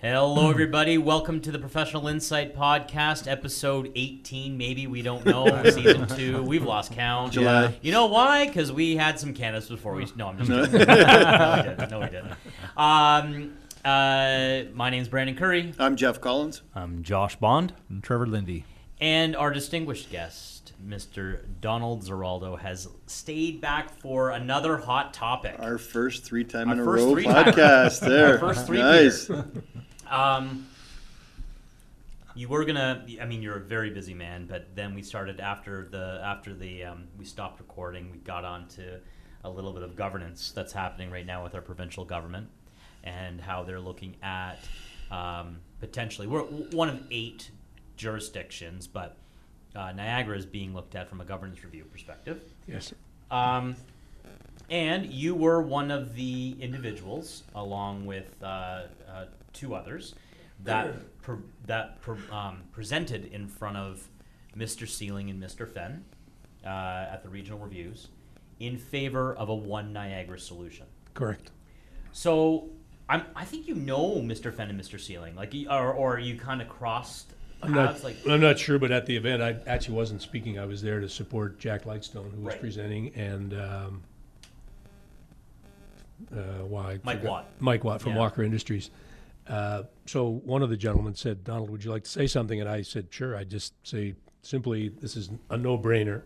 Hello, everybody. Welcome to the Professional Insight Podcast, episode 18, maybe. We don't know. Season 2. We've lost count. July. You know why? Because we had some candidates before we. No, I'm just kidding. no, we didn't. No, we didn't. Um, uh, my name's Brandon Curry, I'm Jeff Collins. I'm Josh Bond. And Trevor Lindy. and our distinguished guest, Mr. Donald Ziraldo, has stayed back for another hot topic. Our first three time Our in a row podcast. There. Our first three Nice. Um, you were gonna. I mean, you're a very busy man, but then we started after the after the um, we stopped recording. We got on to a little bit of governance that's happening right now with our provincial government and how they're looking at um, potentially. We're one of eight jurisdictions, but uh, Niagara is being looked at from a governance review perspective. Yes. Um, and you were one of the individuals, along with uh, uh, two others, that pre- that pre- um, presented in front of Mr. Seiling and Mr. Fenn uh, at the regional reviews in favor of a one Niagara solution. Correct. So I'm, I think you know Mr. Fenn and Mr. Seiling, like, or, or you kind of crossed I'm not, paths, like. I'm not sure, but at the event, I actually wasn't speaking. I was there to support Jack Lightstone, who was Right. presenting, and um, uh, why I Mike forgot- Watt. Mike Watt from Yeah. Walker Industries. Uh, so one of the gentlemen said, "Donald, would you like to say something?" And I said, "Sure." I just say simply, "This is a no-brainer,"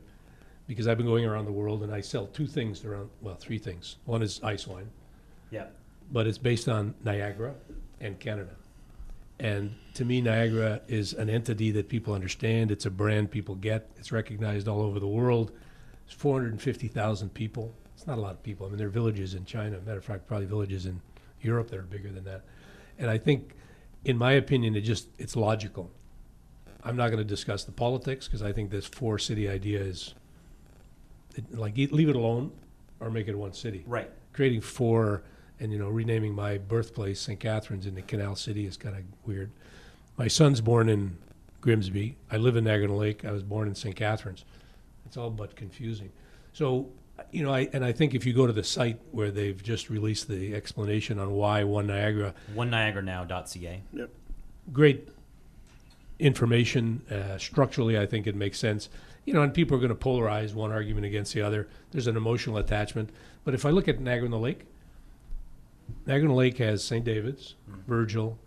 because I've been going around the world and I sell two things around. Well, three things. One is ice wine Yeah. but it's based on Niagara and Canada. And to me, Niagara is an entity that people understand. It's a brand people get. It's recognized all over the world. It's 450,000 people. It's not a lot of people. I mean, there are villages in China. Matter of fact, probably villages in Europe that are bigger than that. And I think, in my opinion, it just it's logical. I'm not going to discuss the politics because I think this four city idea is it, like e- leave it alone or make it one city Right. creating four and you know renaming my birthplace St. Catharines into Canal City is kind of weird. My son's born in Grimsby. I live in Niagara Lake. I was born in St. Catharines. It's all but confusing. So you know, I and I think if you go to the site where they've just released the explanation on why One Niagara, one OneNiagaranow.ca. Yep. great information. Uh, structurally, I think it makes sense. You know, and people are going to polarize one argument against the other. There's an emotional attachment. But if I look at Niagara on the Lake, Niagara on the Lake has St. David's, Virgil,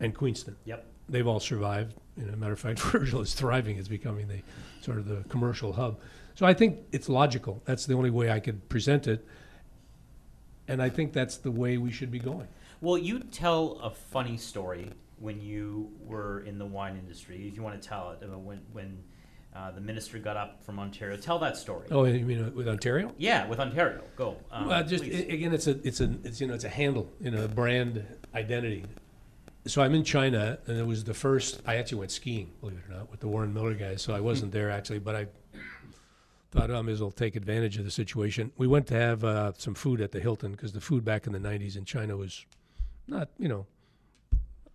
and Queenston. Yep. They've all survived. You know, matter of fact, Virgil is thriving. It's becoming the sort of the commercial hub. So I think it's logical. That's the only way I could present it. And I think that's the way we should be going. Well, you tell a funny story when you were in the wine industry. If you want to tell it, uh, when when uh, the minister got up from Ontario, tell that story. Oh, you mean uh, with Ontario? Yeah, with Ontario, go. Um, Well, just please. again, it's a it's a it's you know it's a handle, you know, a brand identity. So I'm in China, and it was the first. I actually went skiing, believe it or not, with the Warren Miller guys. So I wasn't there actually, but I thought oh, I may as well take advantage of the situation. We went to have uh, some food at the Hilton because the food back in the '90s in China was not, you know,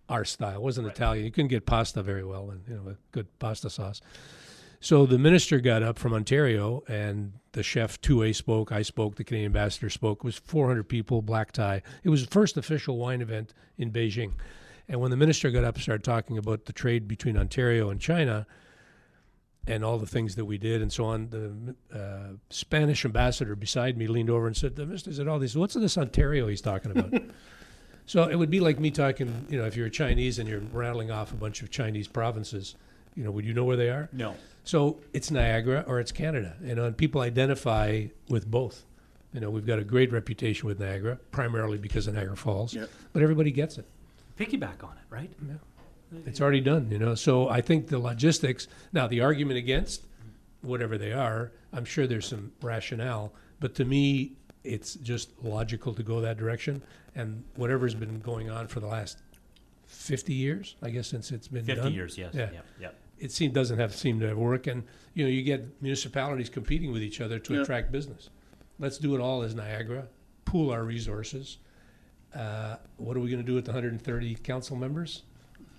our style. It wasn't Italian. You couldn't get pasta very well, and you know, a good pasta sauce. So the minister got up from Ontario, and the chef Toué spoke. I spoke. The Canadian ambassador spoke. It was 400 people, black tie. It was the first official wine event in Beijing. And when the minister got up and started talking about the trade between Ontario and China, and all the things that we did and so on, the uh, Spanish ambassador beside me leaned over and said, "The minister said all this. What's this Ontario he's talking about?" so it would be like me talking. You know, if you're a Chinese and you're rattling off a bunch of Chinese provinces, you know, would you know where they are? no. So it's Niagara or it's Canada, you know, and people identify with both. You know, we've got a great reputation with Niagara, primarily because of Niagara Falls, Yep. but everybody gets it. Piggyback on it, right? It's already done, you know. So I think the logistics. Now, the argument against whatever they are, I'm sure there's some rationale, but to me, it's just logical to go that direction. And whatever's been going on for the last 50 years, I guess, since it's been 50 done, years, yes. Yeah. Yeah. yeah. it seem, doesn't have seem to have work. And you know, you get municipalities competing with each other to Yeah. attract business. Let's do it all as Niagara. Pool our resources. Uh, what are we going to do with the 130 council members?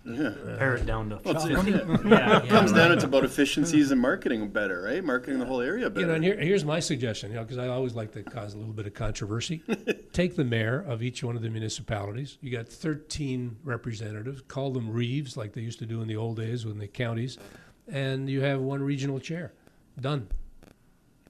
Yeah. Pare it down to Well, it's- 50. Yeah, It comes yeah, down right. it's about efficiencies and marketing better, right? Marketing the whole area better. You know, and here, here's my suggestion, you know, because I always like to cause a little bit of controversy. Take the mayor of each one of the municipalities. You got 13 representatives. Call them reeves, like they used to do in the old days with the counties, and you have one regional chair. Done.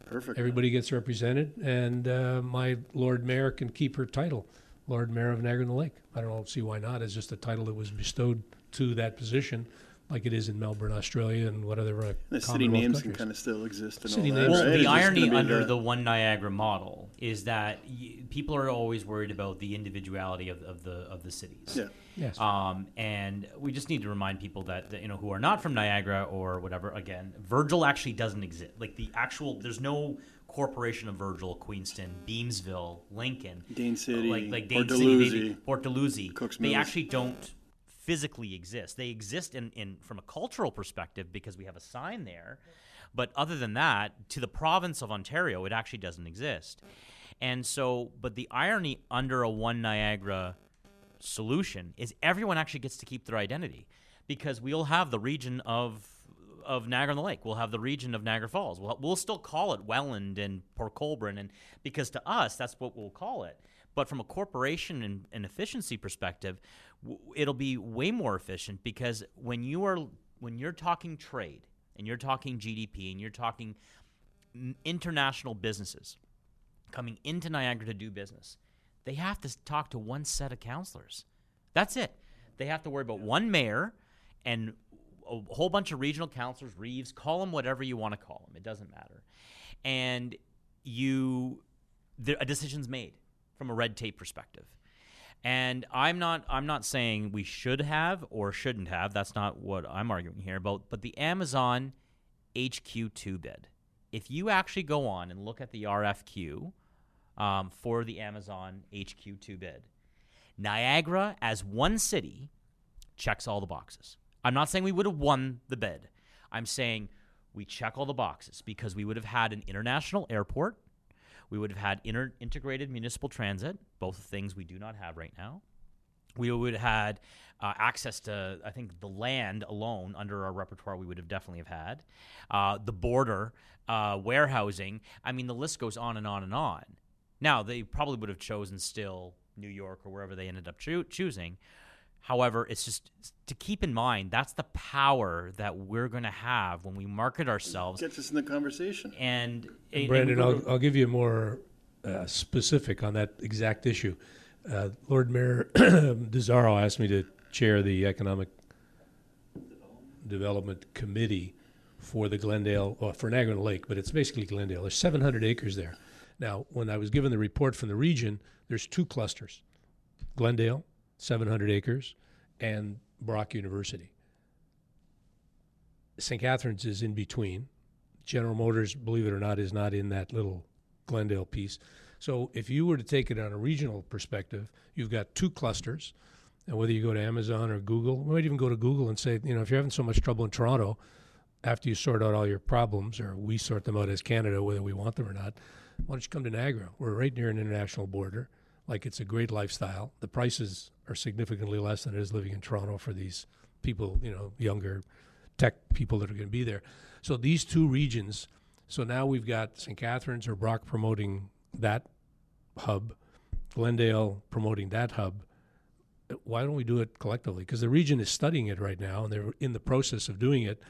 Perfect. Everybody gets represented, and uh, my Lord Mayor can keep her title, Lord Mayor of Niagara on the Lake. I don't see why not. It's just a title that was bestowed to that position, like it is in Melbourne, Australia, and whatever. Uh, The city names countries. can kind of still exist and City all that, names- Well, right? the It's irony under the- the one Niagara model is that y- people are always worried about the individuality of, of the of the cities. Yeah. Yes. Um, and we just need to remind people that, that you know who are not from Niagara or whatever. Again, Virgil actually doesn't exist. Like the actual, there's no corporation of Virgil, Queenston, Beamsville, Lincoln, Dain City, like like Port City, Dalhousie. Port Dalhousie. Cooks they Mills. actually don't physically exist. They exist in, in from a cultural perspective because we have a sign there. But other than that, to the province of Ontario, it actually doesn't exist. And so, but the irony under a one Niagara solution is everyone actually gets to keep their identity because we'll have the region of of Niagara on the Lake. We'll have the region of Niagara Falls. We'll, we'll still call it Welland and Port Colborne, and because to us that's what we'll call it. But from a corporation and, and efficiency perspective, w- it'll be way more efficient because when you are when you're talking trade and you're talking GDP and you're talking international businesses coming into Niagara to do business, they have to talk to one set of counselors. That's it. They have to worry about one mayor and a whole bunch of regional counselors, Reeves, call them whatever you want to call them. It doesn't matter. And you, there, a decision's made from a red tape perspective. And I'm not I'm not saying we should have or shouldn't have. That's not what I'm arguing here about. But the Amazon HQ2 bid. If you actually go on and look at the RFQ um, for the Amazon HQ2 bid, Niagara as one city checks all the boxes. I'm not saying we would have won the bid. I'm saying we check all the boxes because we would have had an international airport. We would have had inter- integrated municipal transit, both things we do not have right now. We would have had uh, access to, I think, the land alone under our repertoire. We would have definitely have had uh, the border, uh, warehousing. I mean, the list goes on and on and on. Now they probably would have chosen still New York or wherever they ended up choo- choosing. However, it's just to keep in mind that's the power that we're going to have when we market ourselves. Gets us in the conversation. And, and Brandon, and I'll, I'll give you more uh, specific on that exact issue. Uh, Lord Mayor Disero asked me to chair the Economic Development Committee for the Glendale, well, for Niagara Lake, but it's basically Glendale. There's 700 acres there. Now, when I was given the report from the region, there's two clusters Glendale, 700 acres, and Brock University. St. Catharines is in between. General Motors, believe it or not, is not in that little Glendale piece. So if you were to take it on a regional perspective, you've got two clusters. And whether you go to Amazon or Google, we might even go to Google and say, you know, if you're having so much trouble in Toronto, after you sort out all your problems, or we sort them out as Canada, whether we want them or not, why don't you come to Niagara? We're right near an international border. Like it's a great lifestyle. The prices are significantly less than it is living in Toronto for these people, you know, younger tech people that are going to be there. So these two regions. So now we've got St. Catharines or Brock promoting that hub, Glendale promoting that hub. Why don't we do it collectively? Because the region is studying it right now, and they're in the process of doing it.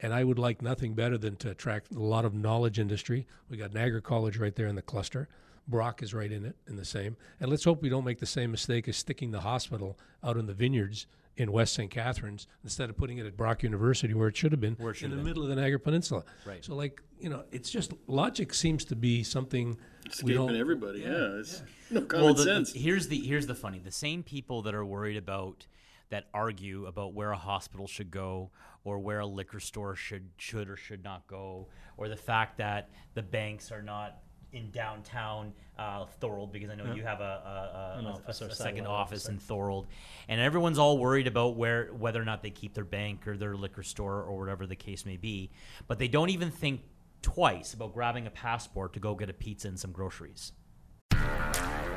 And I would like nothing better than to attract a lot of knowledge industry. We got Niagara College right there in the cluster. Brock is right in it, in the same. And let's hope we don't make the same mistake as sticking the hospital out in the vineyards in West St. Catharines instead of putting it at Brock University where it should have been, should in the been. middle of the Niagara Peninsula. Right. So, like, you know, it's just logic seems to be something we Escaping don't. everybody. Yeah. It's no common well, the, sense. here's the here's the funny. The same people that are worried about that argue about where a hospital should go or where a liquor store should should or should not go or the fact that the banks are not in downtown uh, Thorold because I know you have a, a, a, office a second office office in Thorold, and everyone's all worried about where whether or not they keep their bank or their liquor store or whatever the case may be, but they don't even think twice about grabbing a passport to go get a pizza and some groceries.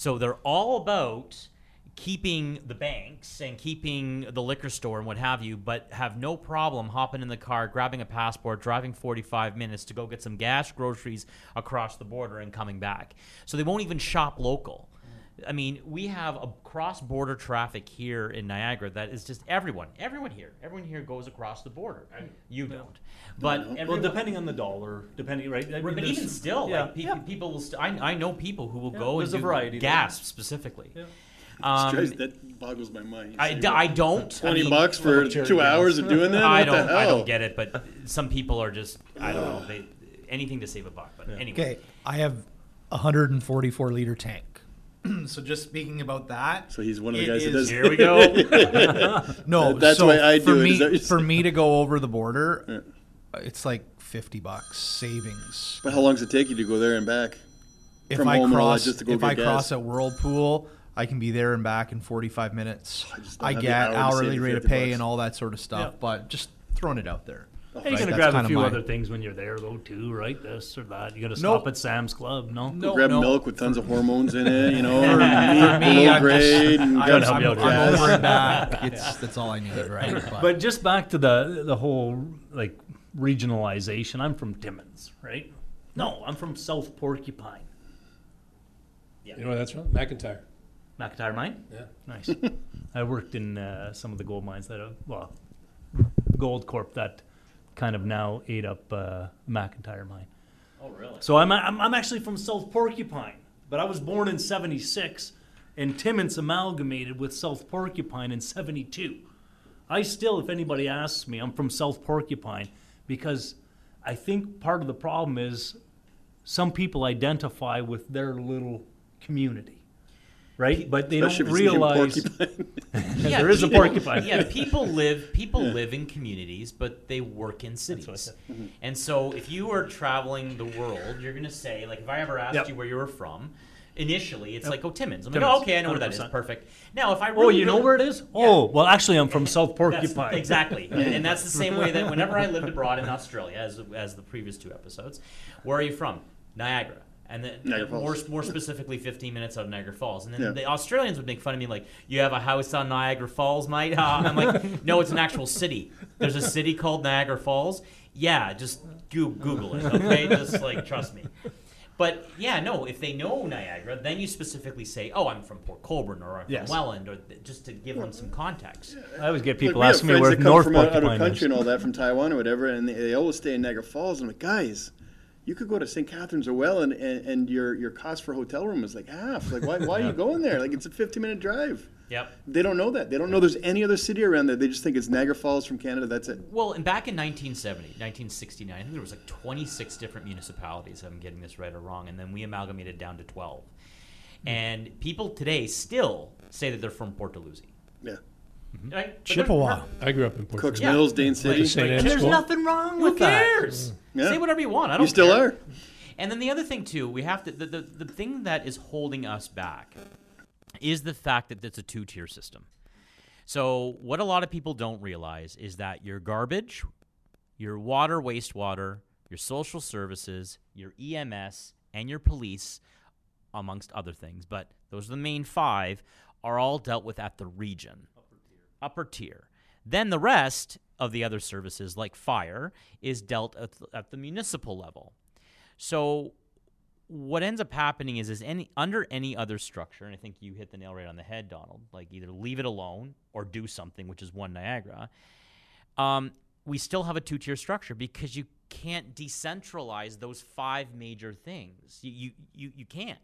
So they're all about keeping the banks and keeping the liquor store and what have you, but have no problem hopping in the car, grabbing a passport, driving 45 minutes to go get some gas, groceries across the border, and coming back. So they won't even shop local. I mean, we have a cross-border traffic here in Niagara that is just everyone, everyone here, everyone here goes across the border. You don't, but Well, everyone, depending on the dollar, depending, right? I mean, but even still, yeah, like pe- yeah. people will. St- I, I know people who will Yeah, go there's and a do variety there. gas specifically. It's Um, just- that boggles my mind. I, d- I don't. I Twenty mean, bucks for two hours of doing that? I What don't. I don't get it, but some people are just. I don't know. They anything to save a buck. But anyway, Okay, I have a 144 liter tank. so just speaking about that. So he's one of the it guys that is- does. here we go. No, That's so why I for do it, me is that what you're for me to go over the border, it's like 50 bucks savings. But how long does it take you to go there and back? If From I home and all that cross just to go if I gas? cross at Whirlpool, I can be there and back in 45 minutes. I I get hour hourly rate of pay bucks. and all that sort of stuff, Yeah. but just throwing it out there. Hey, you're Right, gonna that's grab a kinda few my- other things when you're there though too, right? This or that. You're gonna Nope. stop at Sam's Club, no? No, Grab no. milk with tons of hormones in it, you know, For meat me, below I'm grade, just, and I, grab help some you I'm, out I'm over and back. It's that's all I need, right? But just back to the the whole like regionalization. I'm from Timmins, right? No, I'm from South Porcupine. You know where that's from? McIntyre. McIntyre mine. Yeah. Nice. I worked in uh, some of the gold mines that have well, Goldcorp that kind of now ate up uh, McIntyre mine. Oh really? So I'm, I'm I'm actually from South Porcupine, but I was born in '76, and Timmins amalgamated with South Porcupine in '72. I still, if anybody asks me, I'm from South Porcupine because I think part of the problem is some people identify with their little community, right? But they Especially don't if it's named realize Porcupine. there is a porcupine. Yeah, people live people live in communities, but they work in what I cities. said. Mm-hmm. Mm-hmm. And so, if you are traveling the world, you're gonna say like, if I ever asked Yep. you where you were from, initially it's Yep. like, oh, Timmins. I'm like, oh, okay, I know where that is. Perfect. Now, if I Oh, you know where it is? Oh, well, actually, I'm from South That's- Porcupine. exactly, and, and that's the same way that whenever I lived abroad in Australia, as as the previous two episodes, where are you from? Niagara, and then more more specifically, 15 minutes out of Niagara Falls. And then Yeah. the Australians would make fun of me like, "You have a house on Niagara Falls, mate?" Uh, I'm like, "No, it's an actual city. There's a city called Niagara Falls. Yeah, just go- Google it, okay? just like trust me." But yeah, no. If they know Niagara, then you specifically say, "Oh, I'm from Port Colborne or I'm Yes. from Welland," or th- just to give them some context. I always get people we have asking me friends where that come North from out, out of country is. and all that, from Taiwan or whatever, and they, they always stay in Niagara Falls. I'm like, guys, you could go to St. Catharines or Welland, and, and your your cost for hotel room is like half. Like, why, why are you going there? Like, it's a 15 minute drive. Yep. They don't know that. They don't know there's any other city around there. They just think it's Niagara Falls from Canada. That's it. Well, and back in 1970, 1969, I think there was like 26 different municipalities. if I'm getting this right or wrong, and then we amalgamated down to 12. Hmm. And people today still say that they're from Port Dalhousie. Yeah. Mm-hmm. Right? But there's- Chippewa. I grew up in Port. Cooks Yeah. Mills, Dain City. St. like, Anne's there's School. nothing wrong Who with that. cares? Yeah. Say whatever you want. I don't You still care. are. And then the other thing too, we have to the, the, the thing that is holding us back is the fact that it's a two tier system. So, what a lot of people don't realize is that your garbage, your water, wastewater, your social services, your EMS, and your police, amongst other things, but those are the main five, are all dealt with at the region. Upper tier. Then the rest of the other services, like fire, is dealt at, at the municipal level. So, what ends up happening is is any under any other structure, and I think you hit the nail right on the head, Donald. Like either leave it alone or do something, which is one Niagara. Um, we still have a two tier structure because you can't decentralize those five major things. You, you you you can't.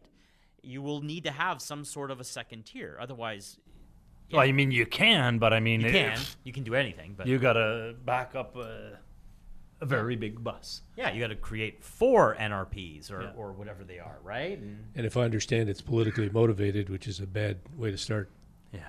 You will need to have some sort of a second tier, otherwise. Well, I mean, you can, but I mean, You if- can. You can do anything, but you gotta back up a, a very big bus. yeah, you got to create four NRPs or, Yeah. or whatever they are, right? And And if I understand, it's politically motivated, which is a bad way to start. Yeah.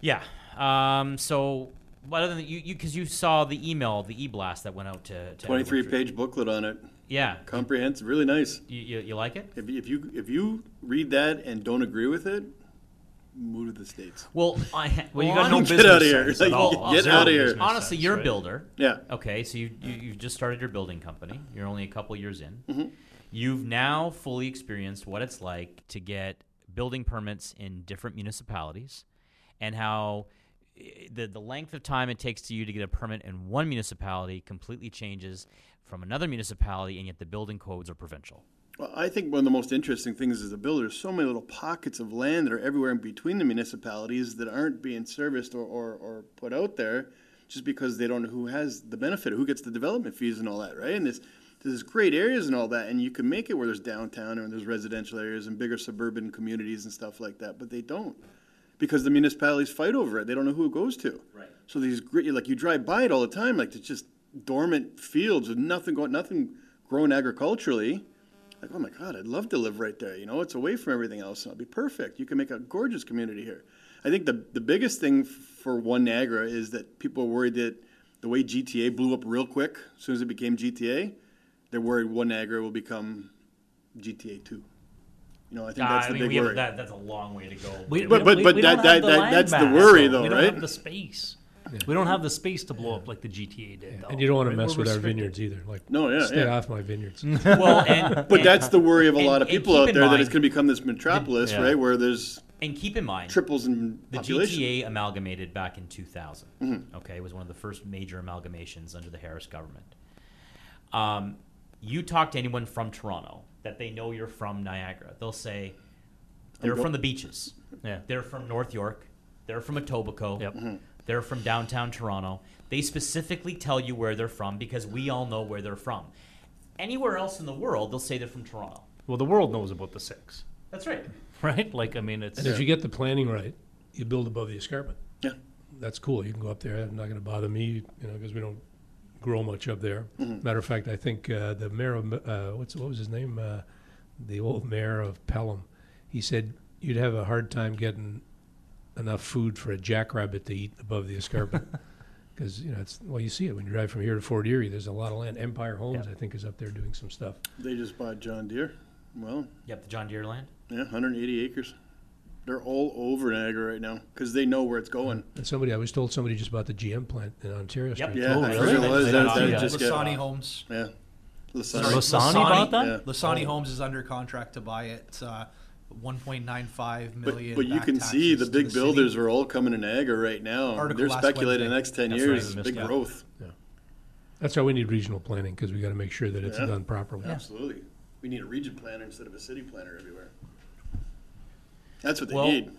Yeah. Um, so, what other than you, you, because you saw the email, the e blast that went out to, to twenty-three page booklet on it. Yeah. Comprehensive, really nice. You, you, you like it? If, if you if you read that and don't agree with it, move to the states. Well, I Well, you well, got no hon- Get business outta here. Like, all. get Zero outta here. Honestly, sense, you're a builder. Yeah. Okay, so you, you you've just started your building company. You're only a couple years in. Mm-hmm. You've now fully experienced what it's like to get building permits in different municipalities, and how eh, the the length of time it takes to you to get a permit in one municipality completely changes from another municipality, and yet the building codes are provincial. Well, I think one of the most interesting things is the builder. There's so many little pockets of land that are everywhere in between the municipalities that aren't being serviced or, or, or put out there just because they don't know who has the benefit, who gets the development fees and all that, right? And there's, there's great areas and all that, and you can make it where there's downtown and there's residential areas and bigger suburban communities and stuff like that, but they don't because the municipalities fight over it. They don't know who it goes to. Right. So these great, like you drive by it all the time, like it's just dormant fields with nothing going, nothing grown agriculturally. Like, oh my God, I'd love to live right there. You know, it's away from everything else, and it'll be perfect. You can make a gorgeous community here. I think the the biggest thing f- for one Niagara is that people are worried that the way GTA blew up real quick as soon as it became GTA, they're worried one Niagara will become GTA two. You know, I think that's I the mean, big we have, worry. that, that's a long way to go. We, But- we- but- we- but we that- don't that- that- that's the worry, though. though, We don't right? have the space. We don't have the space to blow up like the GTA did. Though. And you don't want to mess We're with our restricted. vineyards either. Like, No, yeah, stay yeah. off my vineyards. well, and, But and- that's the worry of a and- lot of and people keep out in there that mind- it's going to become this metropolis, Yeah. right, where there's and keep in mind triples in The population. GTA amalgamated back in 2000. Mm-hmm. Okay, it was one of the first major amalgamations under the Harris government. Um, you talk to anyone from Toronto that they know you're from Niagara, they'll say they're go- from the beaches. Yeah. They're from North York. They're from Etobicoke. Yep. Mm-hmm. They're from downtown Toronto. They specifically tell you where they're from because we all know where they're from. Anywhere else in the world, they'll say they're from Toronto. Well, the world knows about the six, That's right. right? Like, I mean, it's And if you get the planning right, you build above the escarpment. Yeah. That's cool. You can go up there. It's not going to bother me, you know, because we don't grow much up there. Matter of fact, I think uh, the mayor of uh, what's what was his name, uh, the old mayor of Pelham, he said you'd have a hard time getting enough food for a jackrabbit to eat above the escarpment. Because you know, it's well, you see it when you drive from here to Fort Erie. There's a lot of land. Empire Homes, Yeah. I think, is up there doing some stuff. They just bought John Deere. Well, Yep, the John Deere land. yeah, 180 acres. They're all over Niagara right now because they know where it's going. And somebody, I was told somebody just bought the GM plant in Ontario Yep. Street. Yeah, Oh, I really? it was. They That- that just see got- Losani Homes. Yeah. Sorry, Losani. Losani bought that? Yeah. Losani Oh. Homes is under contract to buy it. Uh, 1.95 But, million. but you back can see the big city. builders are all coming in Niagara right now. Article They're speculating the next 10 That's years, I missed big that. growth. That's why we need regional planning because we got to make sure that it's Yeah. done properly. Absolutely. We need a region planner instead of a city planner everywhere. That's what they Well, need.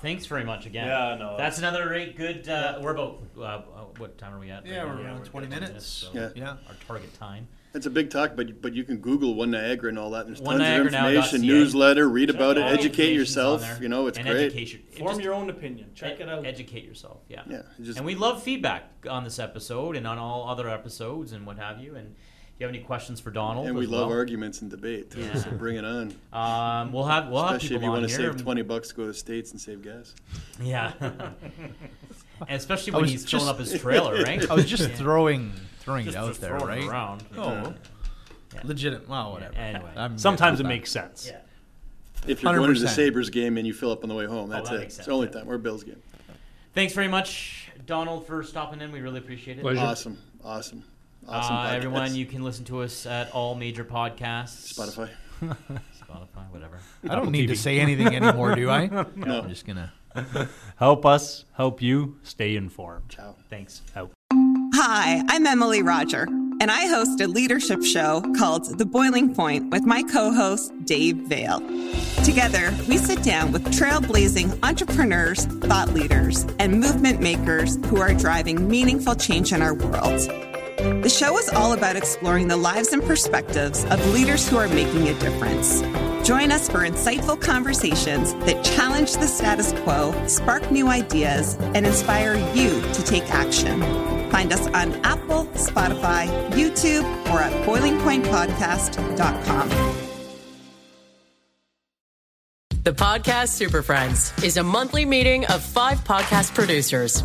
Thanks very much again. Yeah, no, That's another great good. Uh, We're about uh, uh, what time are we at? Yeah, right we're around at 20 minutes. so Yeah. Yeah. Our target time. It's a big talk, but but you can Google One Niagara and all that. There's One tons of Niagara now information, dot newsletter, read about it, All educate information's yourself. on there. You know, it's and great. Education. Form just your own opinion. Check ed- it out. Educate yourself. Yeah. Yeah, it just- and we love feedback on this episode and on all other episodes and what have you. And if you have any questions for Donald, And we as love well, arguments and debate. Too, Yeah. So bring it on. Um, we'll have we'll have Especially people if you on want to here. save 20 bucks to go to the States and save gas. Yeah. and especially when was he's filling just- up his trailer, right? I was just throwing throwing Just- it out just there, throwing it right? around. Oh, Yeah. legit. Well, whatever. Anyway. I'm Sometimes it makes sense. Yeah. If you're going to the Sabres game and you fill up on the way home, that's that it. makes It's the only yeah. time. Or Bills game. Thanks very much, Donald, for stopping in. We really appreciate it. Pleasure. Awesome, awesome, awesome. Uh, everyone, you can listen to us at all major podcasts. Spotify. Spotify, whatever. I don't need to say anything anymore, do I? No. I'm just gonna. Help us help you stay informed. Ciao. Thanks. Out. Hi, I'm Emily Roger, and I host a leadership show called The Boiling Point with my co host, Dave Vale. Together, we sit down with trailblazing entrepreneurs, thought leaders, and movement makers who are driving meaningful change in our world. The show is all about exploring the lives and perspectives of leaders who are making a difference. Join us for insightful conversations that challenge the status quo, spark new ideas, and inspire you to take action. Find us on Apple, Spotify, YouTube, or at boilingpointpodcast.com. The Podcast Super Friends is a monthly meeting of five podcast producers.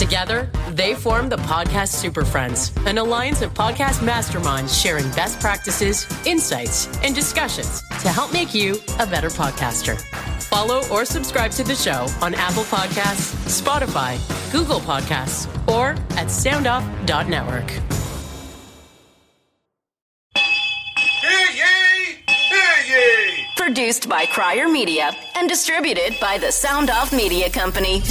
Together, they form the Podcast Super Friends, an alliance of podcast masterminds sharing best practices, insights, and discussions to help make you a better podcaster. Follow or subscribe to the show on Apple Podcasts, Spotify, Google Podcasts, or at soundoff.network. Produced by Crier Media and distributed by the Sound Off Media Company.